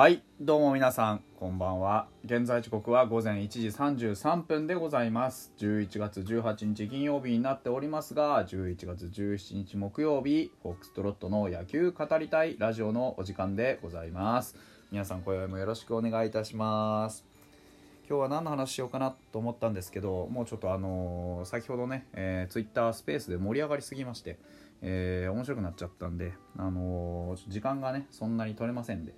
はいどうも皆さんこんばんは。現在時刻は午前1時33分でございます。11月18日金曜日になっておりますが11月17日木曜日フォックストロットの野球語りたいラジオのお時間でございます。皆さん今宵もよろしくお願いいたします。今日は何の話しようかなと思ったんですけどもうちょっとあのー先ほどね、えー、ツイッタースペースで盛り上がりすぎまして、えー面白くなっちゃったんで、あのー時間がねそんなに取れませんで、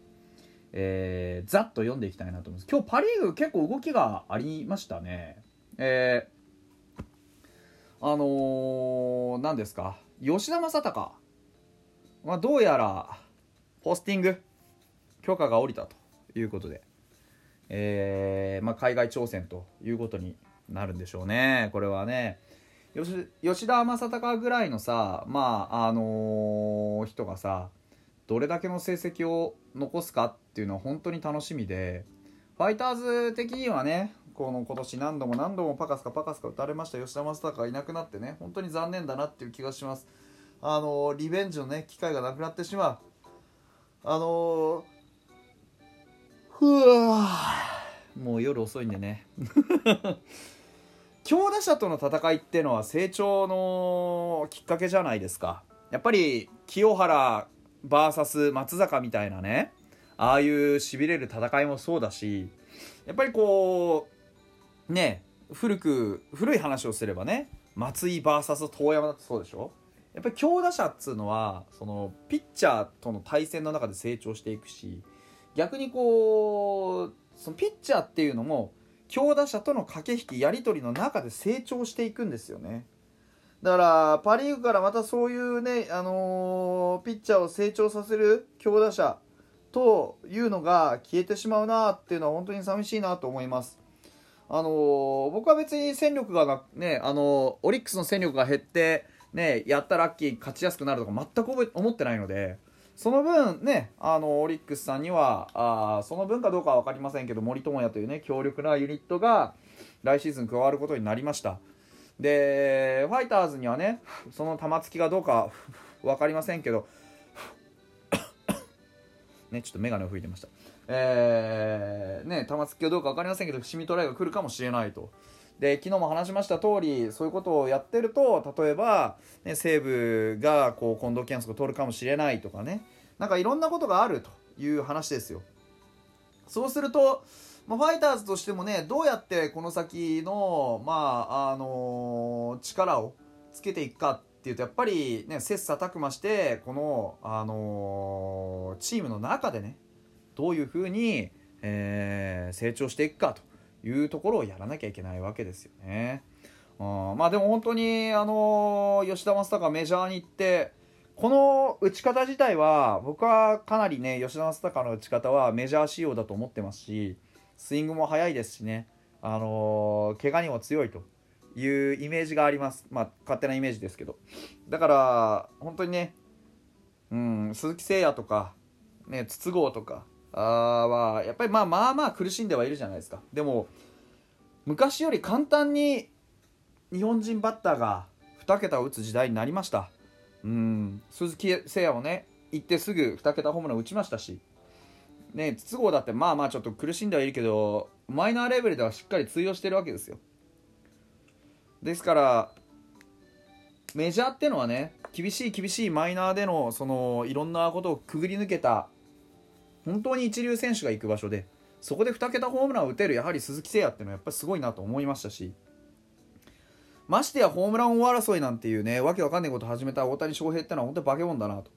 えーざっと読んでいきたいなと思います。今日パ・リーグ結構動きがありましたね。えーあのー何ですか？吉田正尚、まあ、どうやらポスティング許可が下りたということで。えーまあ、海外挑戦ということになるんでしょうね、これはね。吉吉田正尚ぐらいのさ、まああのー人がさどれだけの成績を残すかっていうのは本当に楽しみでファイターズ的にはねこの今年何度も何度もパカスカパカスカ打たれました吉田正尚がいなくなってね本当に残念だなっていう気がします。あのリベンジのね機会がなくなってしまう。あのーふわもう夜遅いんでね。強打者との戦いっていうのは成長のきっかけじゃないですか。やっぱり清原 VS 松坂みたいなねああいうしびれる戦いもそうだしやっぱりこうね古く古い話をすればね松井 VS 遠山だってそうでしょ？やっぱり強打者っつうのはそのピッチャーとの対戦の中で成長していくし逆にこうそのピッチャーっていうのも強打者との駆け引きやり取りの中で成長していくんですよね。だからパ・リーグからまたそういうね、あのーピッチャーを成長させる強打者というのが消えてしまうなっていうのは本当に寂しいなと思います。あのー僕は別に戦力がねあのーオリックスの戦力が減ってねやったラッキー勝ちやすくなるとか全く思ってないのでその分ねあのオリックスさんにはあその分かどうかは分かりませんけど森友哉というね強力なユニットが来シーズン加わることになりました。でファイターズにはねその玉突きがどうか分かりませんけどねちょっと眼鏡を吹いてました。えー、ね玉突きがどうか分かりませんけど伏見トライが来るかもしれないと。で昨日も話しました通りそういうことをやってると例えば、ね、西武がこう近藤健介を取るかもしれないとかね。なんかいろんなことがあるという話ですよ。そうすると、まあ、ファイターズとしてもねどうやってこの先の、まああの力をつけていくかっていうとやっぱりね切磋琢磨してこの、あのチームの中でねどういうふうに、えー成長していくかというところをやらなきゃいけないわけですよね。うんまあでも本当に、あの吉田正尚メジャーに行ってこの打ち方自体は僕はかなりね吉田正尚の打ち方はメジャー仕様だと思ってますしスイングも速いですしね、あの怪我にも強いというイメージがあります。まあ勝手なイメージですけど。だから本当にね、うん、鈴木誠也とか、ね、筒香とかあはやっぱりまあまあまあ苦しんではいるじゃないですか。でも昔より簡単に日本人バッターが2桁を打つ時代になりました。うん鈴木誠也もね行ってすぐ2桁ホームラン打ちましたしね筒香だってまあまあちょっと苦しんではいるけどマイナーレベルではしっかり通用してるわけですよ。ですからメジャーってのはね厳しい厳しいマイナーでのそのいろんなことをくぐり抜けた本当に一流選手が行く場所でそこで2桁ホームランを打てるやはり鈴木誠也っていうのはやっぱりすごいなと思いましたしましてやホームラン王争いなんていうねわけわかんないこと始めた大谷翔平ってのは本当に化け物だなと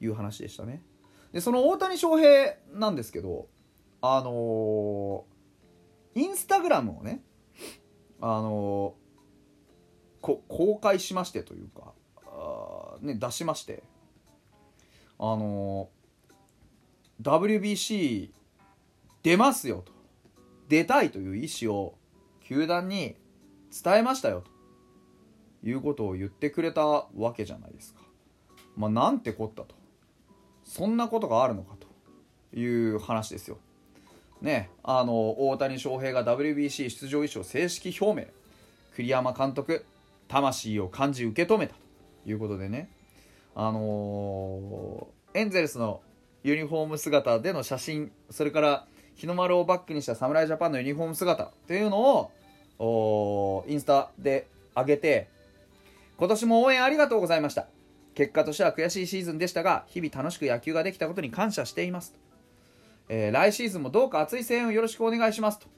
いう話でしたね。でその大谷翔平なんですけどあのーインスタグラムをねあのーこ公開しましてというかあね出しましてあのー WBC 出ますよと。出たいという意思を球団に伝えましたよと。いうことを言ってくれたわけじゃないですか。まあ、なんてこったと。そんなことがあるのかという話ですよ。ね。あの大谷翔平が WBC 出場意思を正式表明。栗山監督魂を感じ受け止めたということでね。あのーエンゼルスのユニフォーム姿での写真それから日の丸をバックにした侍ジャパンのユニフォーム姿っていうのをインスタで上げて今年も応援ありがとうございました。結果としては悔しいシーズンでしたが日々楽しく野球ができたことに感謝していますと、えー、来シーズンもどうか熱い声援をよろしくお願いしますと。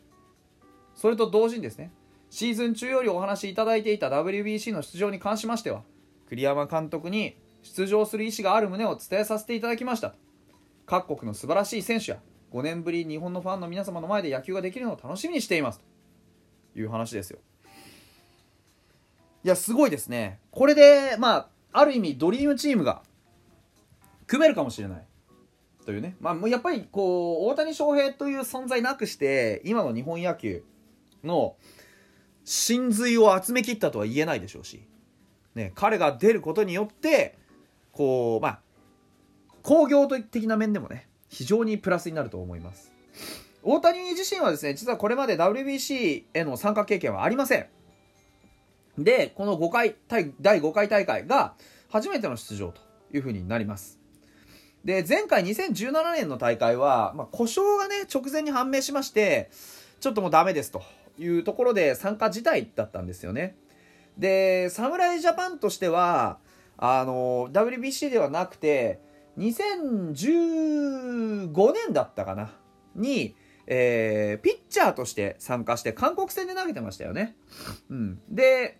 それと同時にですねシーズン中よりお話しいただいていた WBC の出場に関しましては栗山監督に出場する意思がある旨を伝えさせていただきました各国の素晴らしい選手や5年ぶり日本のファンの皆様の前で野球ができるのを楽しみにしていますと。いう話ですよ。いやすごいですね。これでまあある意味ドリームチームが組めるかもしれない。というね。まあやっぱりこう大谷翔平という存在なくして今の日本野球の真髄を集めきったとは言えないでしょうし、ね、彼が出ることによってこうまあ工業的な面でもね非常にプラスになると思います。大谷自身はですね実はこれまで WBC への参加経験はありません。でこの5回第5回大会が初めての出場というふうになります。で前回2017年の大会は、まあ、故障がね直前に判明しましてちょっともうダメですというところで参加自体だったんですよね。で侍ジャパンとしてはあの WBC ではなくて2015年だったかなに、えー、ピッチャーとして参加して韓国戦で投げてましたよね。うん、で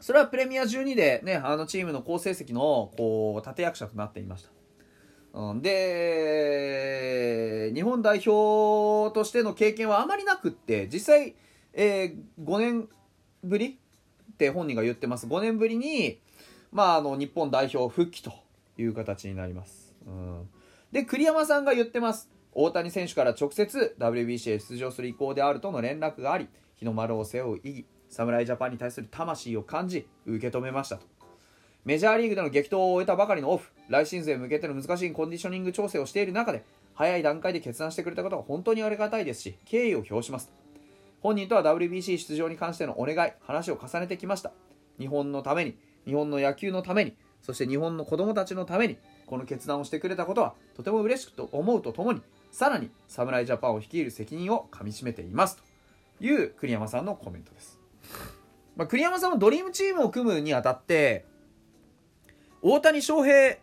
それはプレミア12で、ね、あのチームの好成績のこう立役者となっていました。うん、で日本代表としての経験はあまりなくって実際、えー、5年ぶりって本人が言ってます5年ぶりに、まあ、あの日本代表復帰という形になります。うん、で、栗山さんが言ってます。大谷選手から直接 WBC へ出場する意向であるとの連絡があり、日の丸を背負う意義、侍ジャパンに対する魂を感じ、受け止めましたと。メジャーリーグでの激闘を終えたばかりのオフ、来シーズンへ向けての難しいコンディショニング調整をしている中で、早い段階で決断してくれたことは本当にありがたいですし、敬意を表します。本人とは WBC 出場に関してのお願い、話を重ねてきました。日本のために、日本の野球のために、そして日本の子供たちのためにこの決断をしてくれたことはとても嬉しくと思うとともにさらに侍ジャパンを率いる責任をかみしめていますという栗山さんのコメントです、まあ、栗山さんはドリームチームを組むにあたって大谷翔平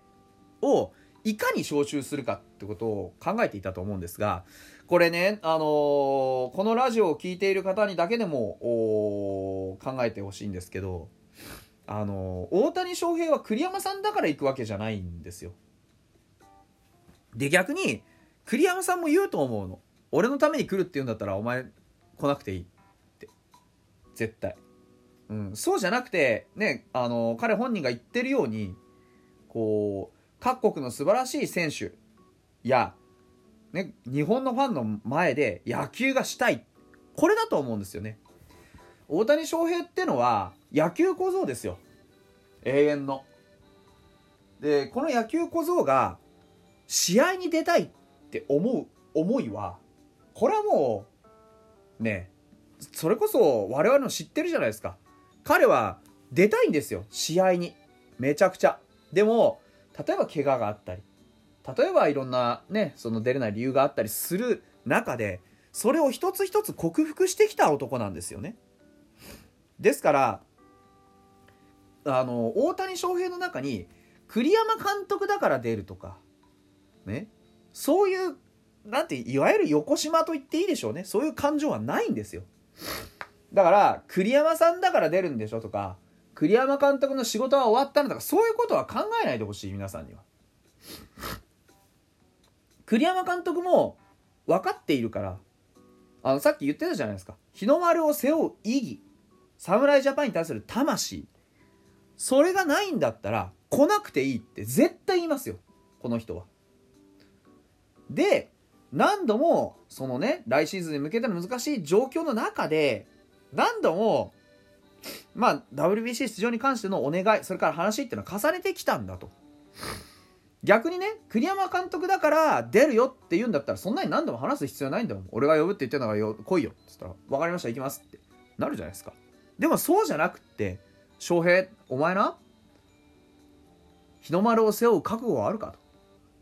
をいかに招集するかってことを考えていたと思うんですがこれね、あのー、このラジオを聴いている方にだけでも考えてほしいんですけどあの大谷翔平は栗山さんだから行くわけじゃないんですよ。で逆に栗山さんも言うと思うの。俺のために来るって言うんだったらお前来なくていい。絶対。うん。そうじゃなくてねあの彼本人が言ってるようにこう各国の素晴らしい選手や、ね、日本のファンの前で野球がしたい。これだと思うんですよね。大谷翔平ってのは野球小僧ですよ。永遠の。でこの野球小僧が試合に出たいって思う思いはこれはもうねそれこそ我々の知ってるじゃないですか。彼は出たいんですよ。試合に。めちゃくちゃ。でも例えば怪我があったり。例えばいろんなねその出れない理由があったりする中でそれを一つ一つ克服してきた男なんですよね。ですからあの大谷翔平の中に栗山監督だから出るとかね。そういうなんていわゆる横島と言っていいでしょうね。そういう感情はないんですよ。だから栗山さんだから出るんでしょとか栗山監督の仕事は終わったのとかそういうことは考えないでほしい皆さんには。栗山監督も分かっているからあのさっき言ってたじゃないですか。日の丸を背負う意義侍ジャパンに対する魂。それがないんだったら来なくていいって絶対言いますよ。この人は。で何度もそのね来シーズンに向けての難しい状況の中で何度もまあ WBC 出場に関してのお願いそれから話っていうのは重ねてきたんだと。逆にね栗山監督だから出るよって言うんだったらそんなに何度も話す必要ないんだもん。俺が呼ぶって言ってんだからよ来いよ。って言ったら分かりました行きますって。なるじゃないですか。でもそうじゃなくって翔平お前な日の丸を背負う覚悟はあるかと。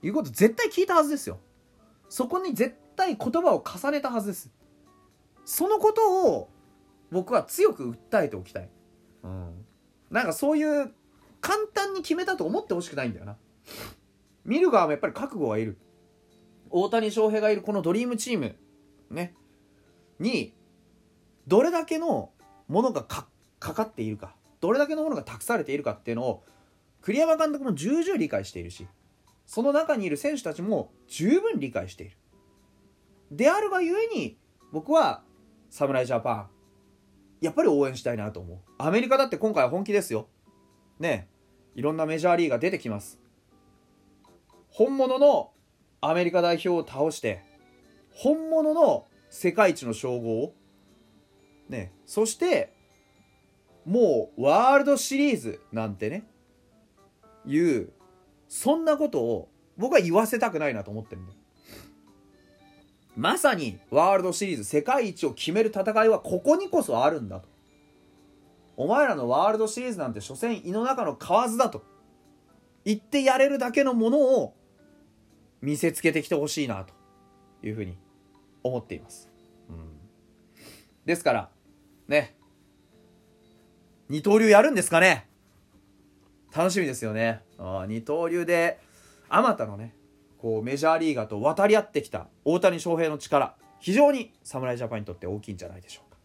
いうこと絶対聞いたはずですよ。そこに絶対言葉を重ねたはずです。そのことを僕は強く訴えておきたい、うん、なんかそういう簡単に決めたと思ってほしくないんだよな。見る側もやっぱり覚悟がいる。大谷翔平がいるこのドリームチーム。ね。にどれだけのものがかかっているか。どれだけのものが託されているかっていうのを栗山監督も重々理解しているしその中にいる選手たちも十分理解している。であるがゆえに僕は侍ジャパンやっぱり応援したいなと思う。アメリカだって今回は本気ですよ。ねいろんなメジャーリーガー出てきます。本物のアメリカ代表を倒して本物の世界一の称号を。ねそしてもうワールドシリーズなんてね。いうそんなことを僕は言わせたくないなと思ってるんだよ。まさにワールドシリーズ世界一を決める戦いはここにこそあるんだと。お前らのワールドシリーズなんて所詮胃の中の蛙だと。言ってやれるだけのものを見せつけてきてほしいなというふうに思っています、うん、ですからね。二刀流やるんですかね。楽しみですよね。二刀流であまたのねこうメジャーリーガーと渡り合ってきた大谷翔平の力非常に侍ジャパンにとって大きいんじゃないでしょうか。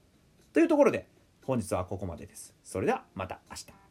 というところで本日はここまでです。それではまた明日。